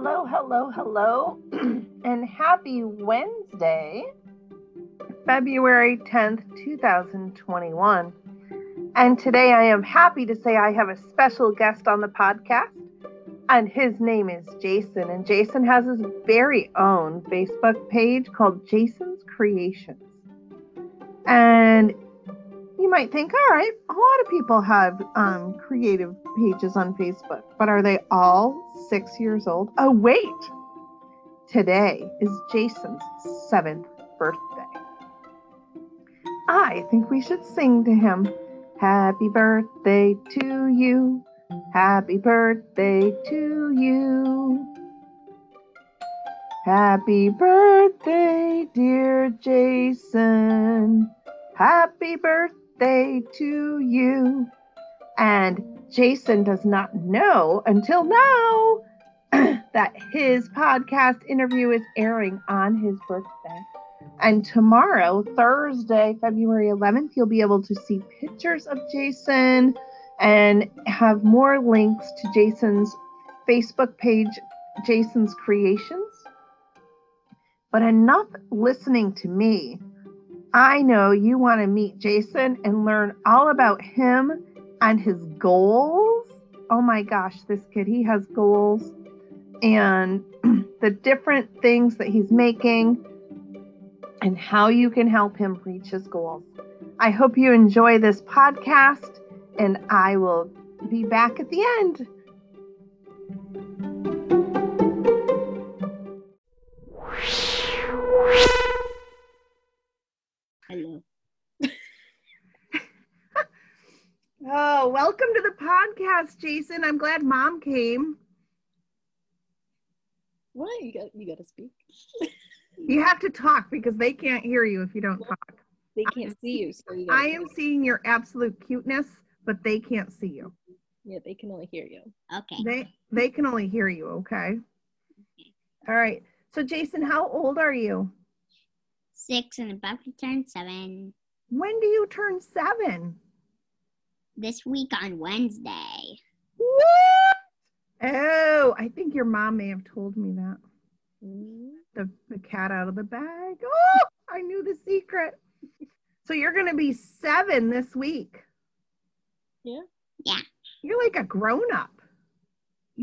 Hello, hello, hello, and happy Wednesday, February 10th, 2021. And today I am happy to say I have a special guest on the podcast, and his name is Jason. And Jason has his very own Facebook page called Jason's Creations. And you might think, all right, a lot of people have um, creative pages on Facebook, but are they all six years old? Oh, wait. Today is Jason's seventh birthday. I think we should sing to him. Happy birthday to you. Happy birthday to you. Happy birthday, dear Jason. Happy birthday to you. And Jason does not know until now that his podcast interview is airing on his birthday. And tomorrow, Thursday, February 11th, you'll be able to see pictures of Jason and have more links to Jason's Facebook page, Jason's Creations. But enough listening to me. I know you want to meet Jason and learn all about him and his goals. Oh my gosh, this kid, he has goals and the different things that he's making and how you can help him reach his goals. I hope you enjoy this podcast and I will be back at the end. To the podcast, Jason. I'm glad mom came. What you got? You got to speak. You have to talk because they can't hear you if you don't talk. They can't see you, so you. I gotta- am seeing your absolute cuteness, but they can't see you. Yeah, they can only hear you. Okay. They they can only hear you, okay? All right. So Jason, how old are you? Six and about to turn seven When do you turn 7? This week on Wednesday. What? Oh, I think your mom may have told me that. Mm, The the cat out of the bag. Oh, I knew the secret. So you're going to be 7 this week. Yeah. Yeah. You're like a grown up.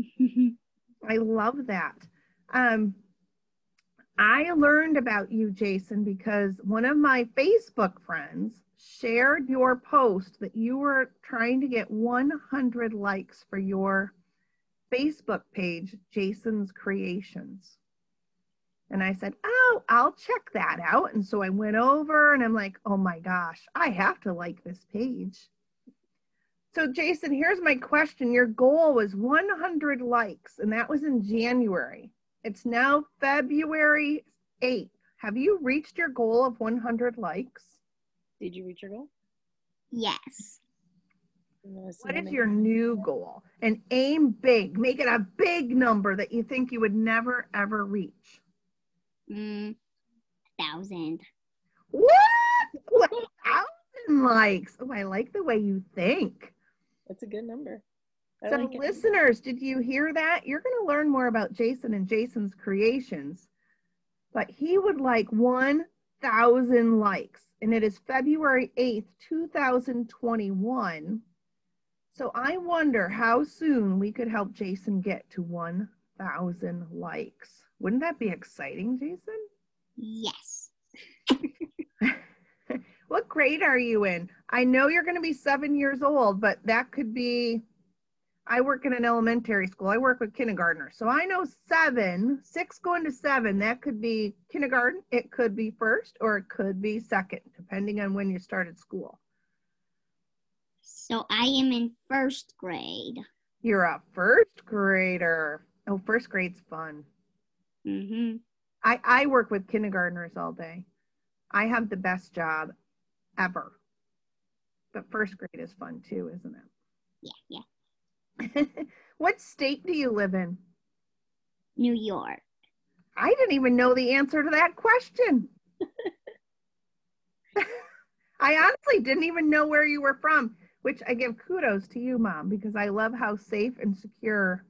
I love that. Um, I learned about you, Jason, because one of my Facebook friends shared your post that you were trying to get 100 likes for your Facebook page, Jason's Creations. And I said, Oh, I'll check that out. And so I went over and I'm like, Oh my gosh, I have to like this page. So, Jason, here's my question. Your goal was 100 likes, and that was in January. It's now February 8th. Have you reached your goal of 100 likes? Did you reach your goal? yes. I'm gonna see What how is many- your new goal? And aim big. Make it a big number that you think you would never, ever reach. Mm, thousand. What? 1,000 likes. Oh, I like the way you think. That's a good number. I So, like it. listeners, did you hear that? You're going to learn more about Jason and Jason's creations, but he would like 1,000 likes, and it is February 8th, 2021. So, I wonder how soon we could help Jason get to 1,000 likes. Wouldn't that be exciting, Jason? Yes. What grade are you in? I know you're going to be seven years old, but that could be. I work in an elementary school. I work with kindergartners. So I know seven, six going to seven. That could be kindergarten. It could be first or it could be second, depending on when you started school. So I am in first grade. You're a first grader. Oh, first grade's fun. Mm-hmm. I, I work with kindergartners all day. I have the best job ever. But first grade is fun too, isn't it? Yeah, yeah. what state do you live in? New York. I didn't even know the answer to that question. I honestly didn't even know where you were from, which I give kudos to you, Mom, because I love how safe and secure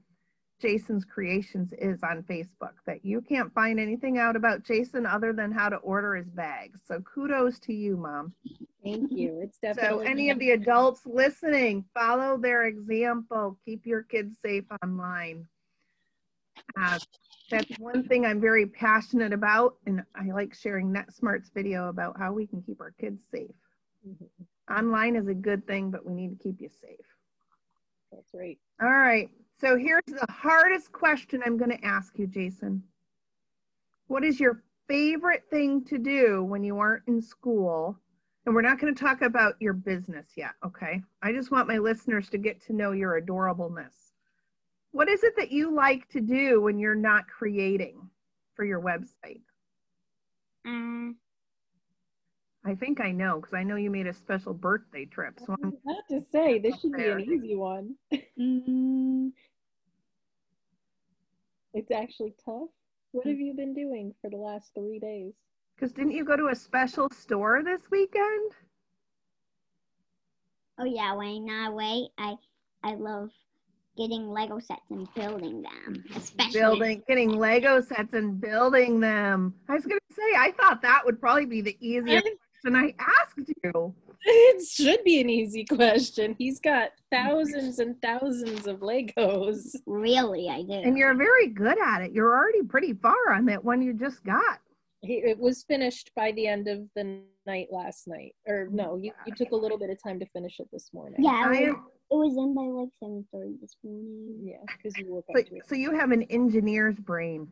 Jason's Creations is on Facebook. That you can't find anything out about Jason other than how to order his bags. So kudos to you, Mom. Thank you. It's definitely. So any of the adults listening, follow their example. Keep your kids safe online. Uh, that's one thing I'm very passionate about, and I like sharing NetSmartz video about how we can keep our kids safe. Mhm. Online is a good thing, but we need to keep you safe. That's right. All right. So here's the hardest question I'm going to ask you, Jason. What is your favorite thing to do when you aren't in school? And we're not going to talk about your business yet, okay? I just want my listeners to get to know your adorableness. What is it that you like to do when you're not creating for your website? Uh, I think I know because I know you made a special birthday trip. So I I'm was about to say this should be an easy one. mm, It's actually tough. What hmm. have you been doing for the last three days? because didn't you go to a special store this weekend? oh yeah, when I wait, I I love getting Lego sets and building them, especially building, getting Lego sets and building them. I was gonna say, I thought that would probably be the easiest question I asked you. It should be an easy question. He's got thousands and thousands of Legos. Really, I do. And you're very good at it. You're already pretty far on that one you just got. It was finished by the end of the night last night. Or no, you, you took a little bit of time to finish it this morning. yeah, I it was, it was in by like seven thirty this morning. Yeah, because you woke so, up to so you have an engineer's brain.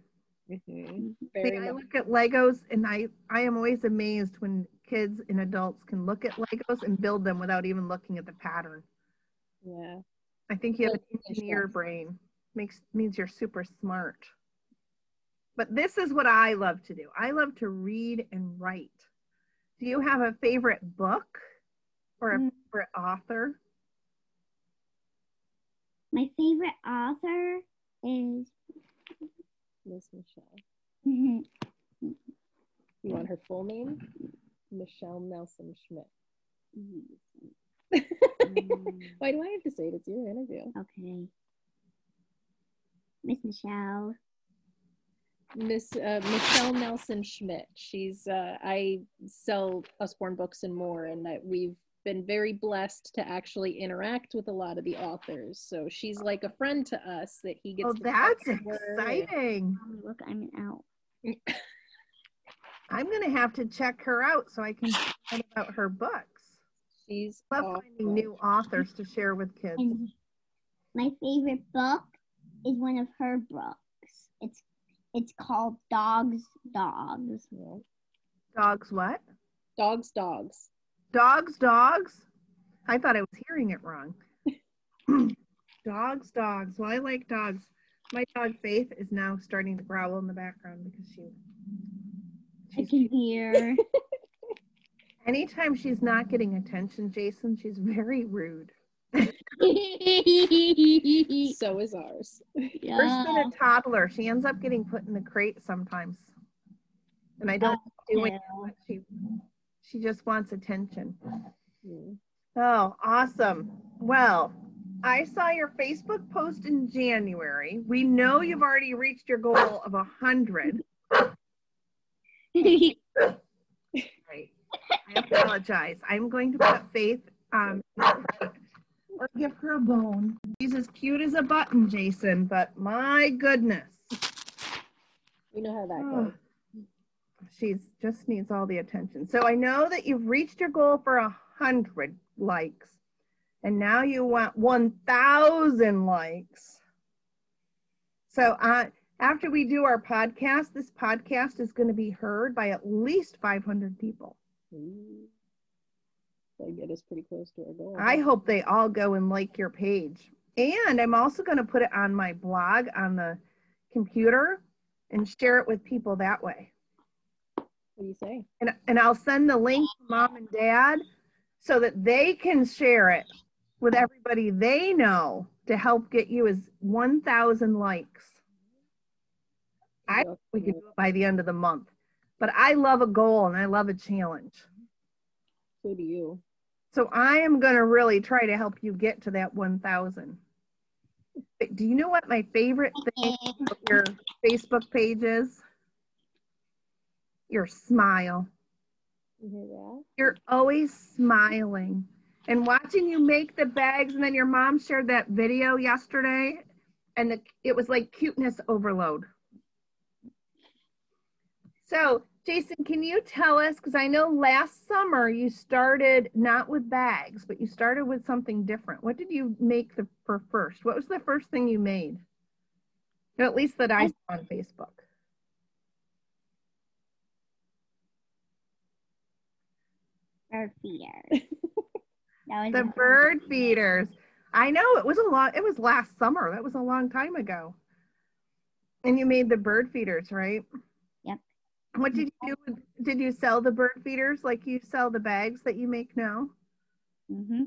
Mhm. See, I look at Legos and I, I am always amazed when kids and adults can look at Legos and build them without even looking at the pattern. Yeah. I think you have an engineer brain. Makes means you're super smart. But this is what I love to do. I love to read and write. Do you have a favorite book or a Mm. favorite author? My favorite author is Miss Michelle. You want her full name? Michelle Nelson Schmidt. Why do I have to say it? It's your interview. okay. Miss Michelle. Miss uh, Michelle Nelson Schmidt. She's uh, I sell Usborne books and more, and that we've been very blessed to actually interact with a lot of the authors. So she's like a friend to us that he gets. Oh, to that's talk and- exciting. Look, I'm out. I'm going to have to check her out so I can find out about her books. She's Love awesome. finding new authors to share with kids. And my favorite book is one of her books. It's it's called Dogs Dogs. Yeah. Dogs, what? Dogs, dogs. Dogs, dogs. I thought I was hearing it wrong. dogs, dogs. Well, I like dogs. My dog Faith is now starting to growl in the background because she. I She's, can hear. anytime she's not getting attention, Jason, she's very rude. So is ours. Worse than a toddler. She ends up getting put in the crate sometimes, and I don't do it. Yeah. but She she just wants attention. Mm. Oh, awesome. Well, I saw your Facebook post in January. We know you've already reached your goal of a hundred. Right. I apologize. I'm going to put Faith um or give her a bone. She's as cute as a button, Jason, but my goodness. We know how that Oh, goes. She's just needs all the attention. So I know that you've reached your goal for a hundred likes, and now you want one thousand likes. So uh, after we do our podcast, this podcast is going to be heard by at least five hundred people. Ooh. That get us pretty close to our goal. I hope they all go and like your page. And I'm also going to put it on my blog on the computer and share it with people that way. What do you say? and, and I'll send the link to mom and dad so that they can share it with everybody they know to help get you as 1,000 likes. I Well, we could do it by the end of the month, but I love a goal and I love a challenge. So do you. So I am going to really try to help you get to that 1,000. Do you know what my favorite thing of your Facebook page is? Your smile. You hear that? You're always smiling. And watching you make the bags, and then your mom shared that video yesterday, and the, it was like cuteness overload. So, Jason, can you tell us? Because I know last summer you started not with bags, but you started with something different. What did you make the, for first? What was the first thing you made? At least that I saw on Facebook. Bird was The bird feeders. I know it was a long, it was last summer. That was a long time ago. And you made the bird feeders, right? What did you do? Did you sell the bird feeders like you sell the bags that you make now? Mm-hmm.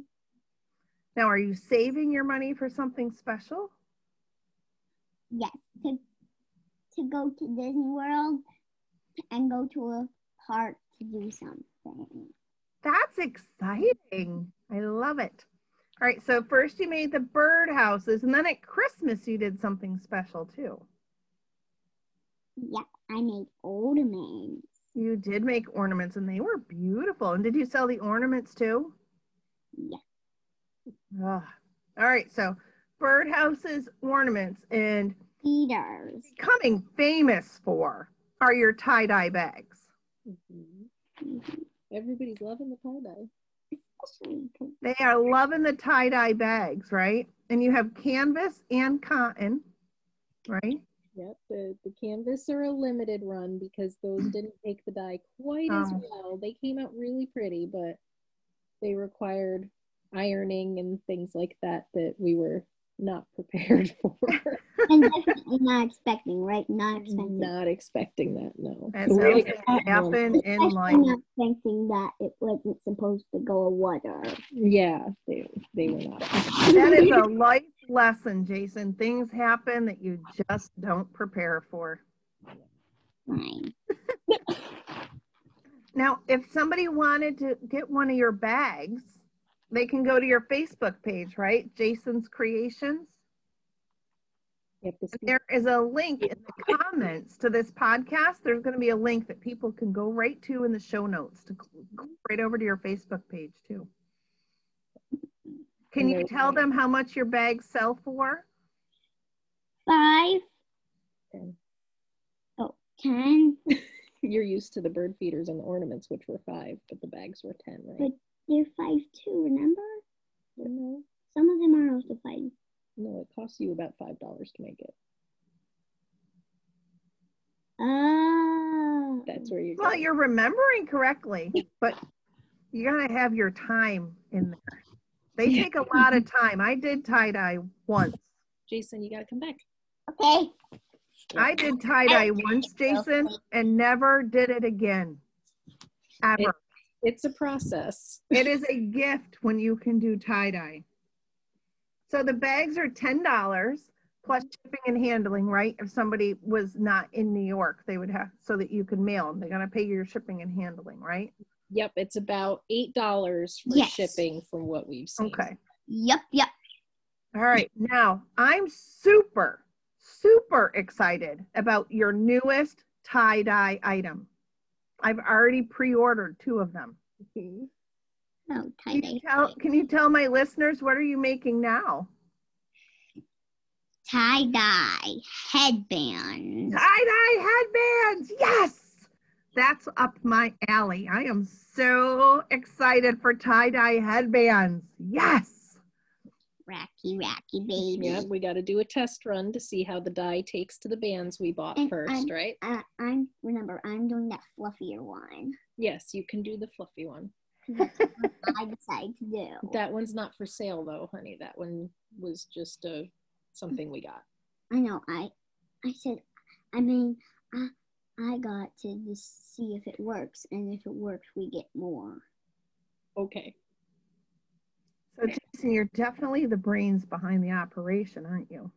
Now, are you saving your money for something special? Yes, to to go to Disney World and go to a park to do something. That's exciting. I love it. All right, so first you made the bird houses, and then at Christmas you did something special too. Yep, I made ornaments. You did make ornaments, and they were beautiful. And did you sell the ornaments too? Yeah. Ugh. All right, so birdhouses, ornaments, and Feeders. becoming famous for are your tie-dye bags. Mhm. Mhm. Everybody's loving the tie dye. They are loving the tie-dye bags, right? And you have canvas and cotton, right? Yep, the, the canvas are a limited run because those mm. didn't take the dye quite as Oh. well. They came out really pretty, but they required ironing and things like that that we were not prepared for. and definitely not expecting, right? Not expecting. not expecting that, no. And We those like things happen in life. not expecting that it wasn't supposed to go water. Yeah, they they were not. That is a life lesson, Jason. Things happen that you just don't prepare for. Fine. Now, if somebody wanted to get one of your bags, they can go to your Facebook page, right? Jason's Creations. Yep, There is a link in the comments to this podcast. There's going to be a link that people can go right to in the show notes to go right over to your Facebook page too. Can you tell them how much your bags sell for? Five. Ten. Oh, ten. you're used to the bird feeders and the ornaments, which were five, but the bags were ten, right? But- They're five too. Remember? no, Some of them are also five. no, it costs you about five dollars to make it. Oh. That's where you're. Well, going. you're remembering correctly, but you gotta have your time in there. They take a lot of time. I did tie dye once. Jason, you got to come back. Okay. I did tie dye once, Jason, and never did it again. Ever. It's a process. It is a gift when you can do tie dye. So the bags are ten dollars plus shipping and handling, right? If somebody was not in New York, they would have so that you could mail them. They're gonna pay your shipping and handling, right? Yep, it's about eight dollars for Yes. shipping from what we've seen. Okay. Yep. Yep. All right. Now I'm super, super excited about your newest tie dye item. I've already pre-ordered two of them. Mhm. Oh, Can you tell, can you tell my listeners what are you making now? Tie dye headbands. Tie-dye headbands. Yes. That's up my alley. I am so excited for tie-dye headbands. Yes. Racky, racky baby. Yeah, we got to do a test run to see how the dye takes to the bands we bought And first, I'm- right? Uh, I'm remember I'm doing that fluffier one. Yes, you can do the fluffy one. I decided to do. That one's not for sale though, honey. That one was just uh, something we got. I know. I I said. I mean, I I got to just see if it works, and if it works, we get more. Okay. So Jason, you're definitely the brains behind the operation, aren't you?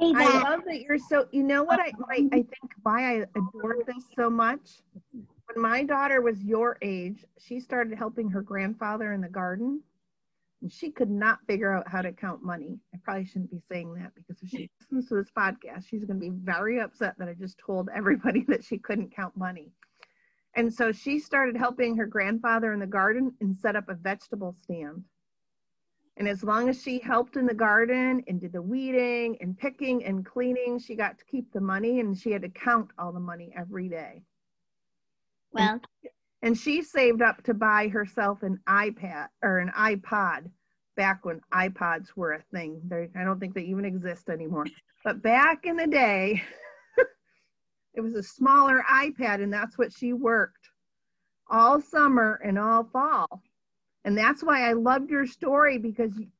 I love that you're so. You know what I I, I think why I adore this so much. When my daughter was your age, she started helping her grandfather in the garden. and she could not figure out how to count money. I probably shouldn't be saying that because if she listens to this podcast, she's going to be very upset that I just told everybody that she couldn't count money. And so she started helping her grandfather in the garden and set up a vegetable stand. And as long as she helped in the garden and did the weeding and picking and cleaning, she got to keep the money and she had to count all the money every day. Well, And she saved up to buy herself an iPad or an iPod back when iPods were a thing. They, I don't think they even exist anymore. But back in the day, it was a smaller iPad, and that's what she worked all summer and all fall. And that's why I loved your story because you-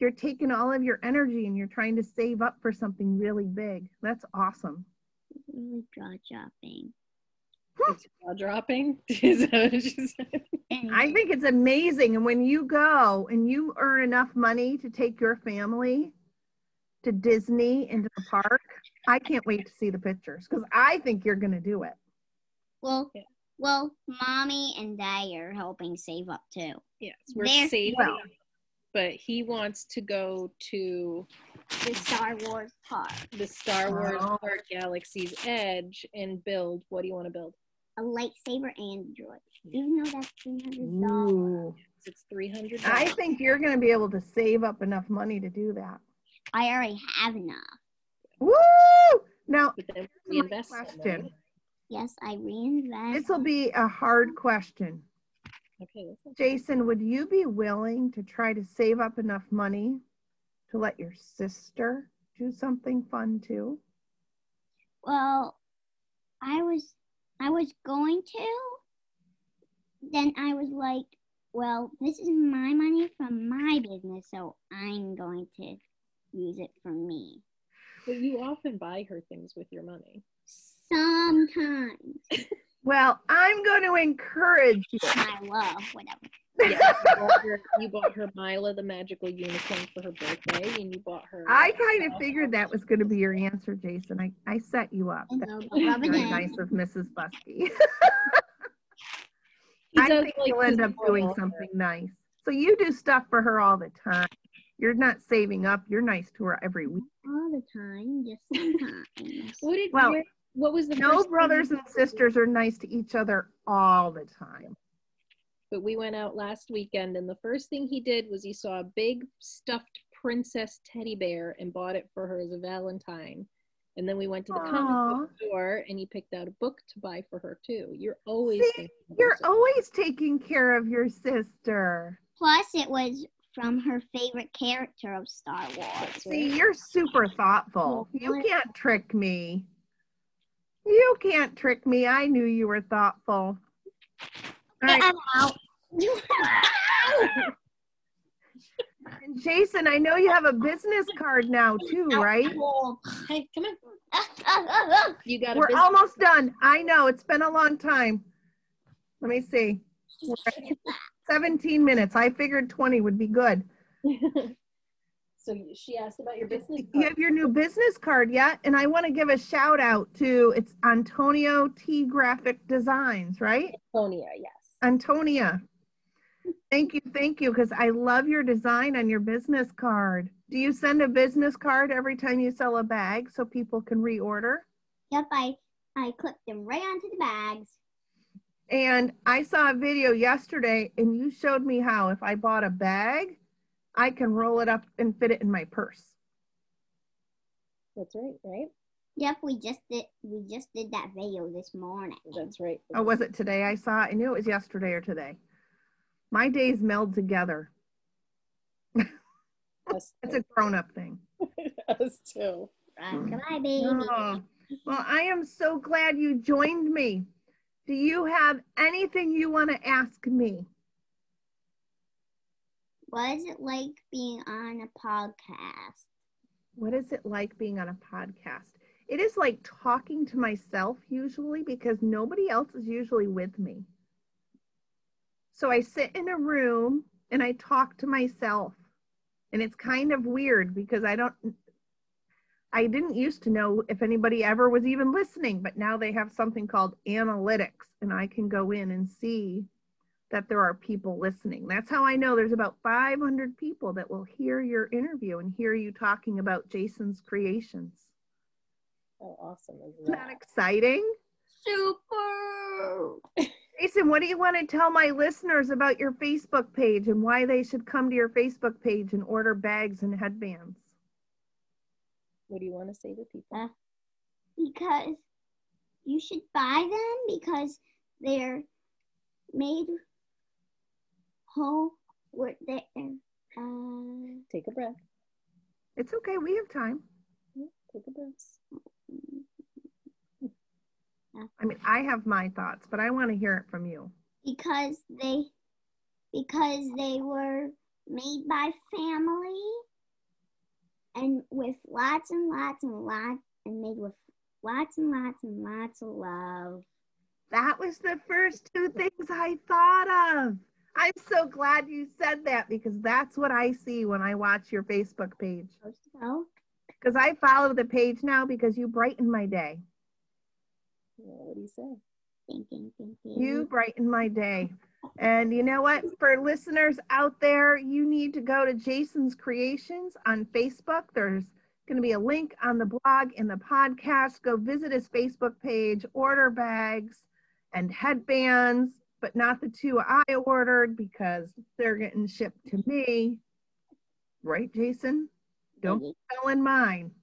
you're taking all of your energy and you're trying to save up for something really big. That's awesome. really jaw dropping. It's jaw dropping. Is that what she said? I think it's amazing. And when you go and you earn enough money to take your family to Disney into the park, I can't wait to see the pictures because I think you're going to do it. Well, Yeah. well, mommy and daddy are helping save up too. Yes, we're There- saving. Well. but he wants to go to The Star Wars park, the Star Wars Oh. Park Galaxy's Edge and build. What do you want to build? a lightsaber android. Even though that's three hundred dollars. It's three hundred. I think you're going to be able to save up enough money to do that. I already have enough. Woo! Now, But then my question. Yes, I reinvest. This will be a hard question. Okay. Jason, would you be willing to try to save up enough money to let your sister do something fun too? Well, I was I was going to. Then I was like, well, this is my money from my business, so I'm going to use it for me. But you often buy her things with your money. Sometimes Well, I'm going to encourage you. I love whatever. Yeah, you, bought her, you bought her Mila the magical unicorn for her birthday, and you bought her. I kind of figured that was going to be your answer, Jason. I, I set you up. And That's so the rubber very nice of Mrs. Busky. He I think like you'll end up doing spoil her. something nice. So you do stuff for her all the time. You're not saving up. You're nice to her every week. All the time, just sometimes. What did? Well, where- what was the No first brothers you and sisters are nice to each other all the time. But we went out last weekend, and the first thing he did was he saw a big stuffed princess teddy bear and bought it for her as a Valentine. And then we went to the comic book store, and he picked out a book to buy for her too. You're always See, thinking of your You're always taking care of your sister. Plus, it was from her favorite character of Star Wars. See, you're super thoughtful. You can't trick me. You can't trick me. I knew you were thoughtful. All right, I'm out. and Jason, I know you have a business card now too, right? Hey, come on. You got We're business- almost done. I know it's been a long time. Let me see. We're at 17 minutes. I figured 20 would be good. so she asked about your business. You have your new business card yet? And I want to give a shout out to it's Antonio T Graphic Designs, right? Antonia, yes. Antonia. Thank you, thank you, because I love your design on your business card. Do you send a business card every time you sell a bag so people can reorder? Yep, I I clip them right onto the bags. And I saw a video yesterday and you showed me how if I bought a bag, I can roll it up and fit it in my purse. That's right, right? Yep, we just did we just did that video this morning. That's right. Oh, was it today I saw? it? I knew it was yesterday or today. My days meld together. Us, It's a grown up thing. us too. Goodbye, oh, baby. Oh, well, I am so glad you joined me. Do you have anything you want to ask me? What is it like being on a podcast? What is it like being on a podcast? It is like talking to myself usually because nobody else is usually with me. So I sit in a room and I talk to myself. And it's kind of weird because I don't I didn't used to know if anybody ever was even listening, but now they have something called analytics and I can go in and see that there are people listening. That's how I know there's about 500 people that will hear your interview and hear you talking about Jason's creations. Oh, awesome. Isn't Isn't that exciting? Super. Jason, what do you want to tell my listeners about your Facebook page and why they should come to your Facebook page and order bags and headbands? What do you want to say to people? because you should buy them because they're made whole with their uh, Take a breath. It's okay, we have time. Take a breath. I mean, I have my thoughts, but I want to hear it from you. because they because they were made by family and with lots and lots and lots and made with lots and lots and lots of love. That was the first two things I thought of. I'm so glad you said that because that's what I see when I watch your Facebook page. Supposed to go. Because I follow the page now because you brighten my day. Yeah, what do you say? Thinking, thinking. You brighten my day. And you know what? For listeners out there, you need to go to Jason's Creations on Facebook. There's going to be a link on the blog in the podcast. Go visit his Facebook page, order bags and headbands, but not the two I ordered because they're getting shipped to me. Right, Jason? Don't mm-hmm. be selling mine.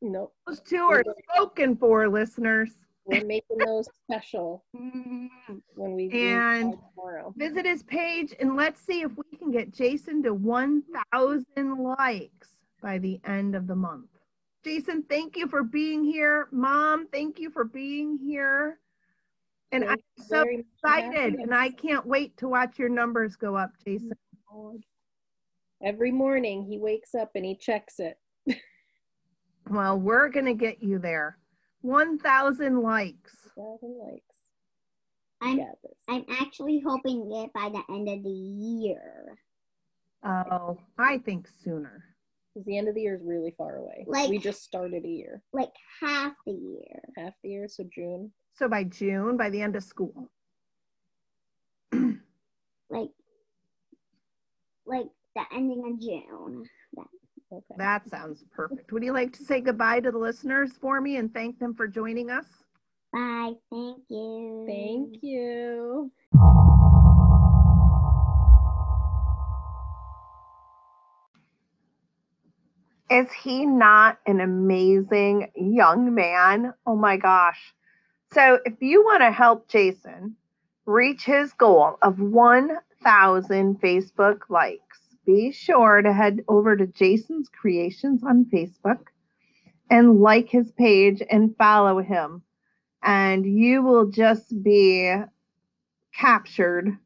Nope. Those two are spoken for, listeners. We're making those special Mm, when we And- tomorrow. visit his page and let's see if we can get Jason to 1,000 likes by the end of the month. Jason, thank you for being here. Mom, thank you for being here. And I'm so very much for having excited and. I can't wait to watch your numbers go up, Jason. Every morning he wakes up and he checks it. Well, we're going to get you there. 1,000 likes. Thousand likes. I'm this. I'm actually hoping to get by the end of the year. Oh, I think sooner. Because the end of the year is really far away. Like- we just started a year. Like half the year. Half the year, so June. So by June, by the end of school. Like like the ending of June. Okay. That sounds perfect. Would you like to say goodbye to the listeners for me and thank them for joining us? Bye. Thank you. Thank you. Is he not an amazing young man? Oh my gosh. So, if you want to help Jason reach his goal of 1,000 Facebook likes, be sure to head over to Jason's Creations on Facebook and like his page and follow him. And you will just be captured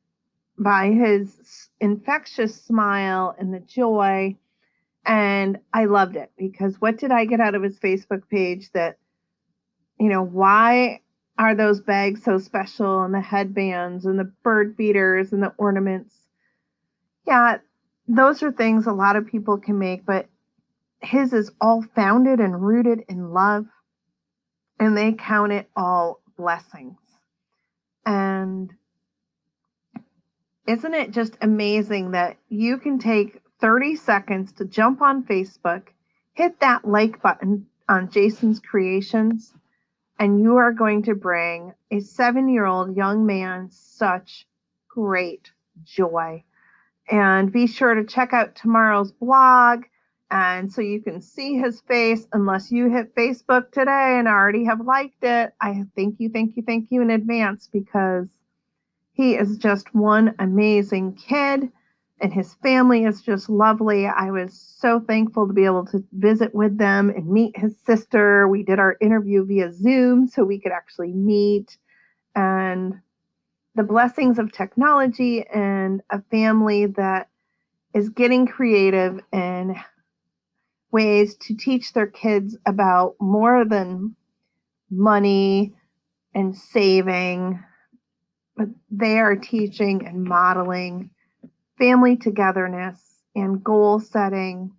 by his infectious smile and the joy and I loved it because what did I get out of his Facebook page that, you know, why are those bags so special and the headbands and the bird feeders and the ornaments? Yeah, those are things a lot of people can make, but his is all founded and rooted in love, and they count it all blessings. And isn't it just amazing that you can take 30 seconds to jump on Facebook, hit that like button on Jason's Creations, and you are going to bring a seven year old young man such great joy. And be sure to check out tomorrow's blog. And so you can see his face, unless you hit Facebook today and already have liked it. I thank you, thank you, thank you in advance because he is just one amazing kid and his family is just lovely. I was so thankful to be able to visit with them and meet his sister. We did our interview via Zoom so we could actually meet. And the blessings of technology and a family that is getting creative in ways to teach their kids about more than money and saving, but they are teaching and modeling family togetherness and goal setting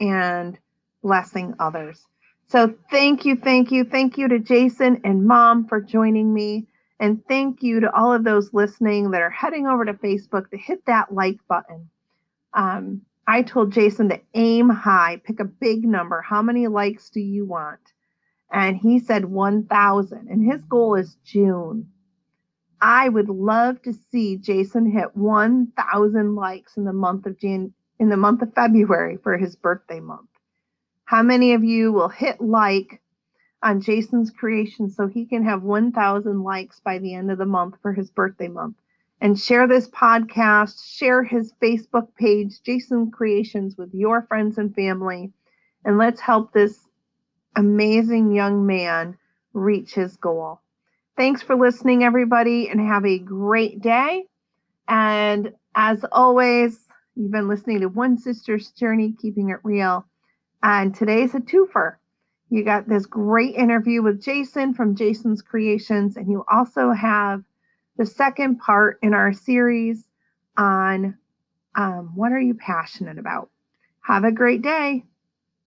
and blessing others. So thank you, thank you, thank you to Jason and mom for joining me. And thank you to all of those listening that are heading over to Facebook to hit that like button. Um, I told Jason to aim high, pick a big number. How many likes do you want? And he said 1,000, and his goal is June. I would love to see Jason hit 1,000 likes in the month of Jan- in the month of February for his birthday month. How many of you will hit like on Jason's creation so he can have 1,000 likes by the end of the month for his birthday month? And share this podcast, share his Facebook page, Jason Creations, with your friends and family. And let's help this amazing young man reach his goal. Thanks for listening, everybody, and have a great day. And as always, you've been listening to One Sister's Journey, Keeping It Real. And today's a twofer. You got this great interview with Jason from Jason's Creations, and you also have the second part in our series on um, what are you passionate about. Have a great day.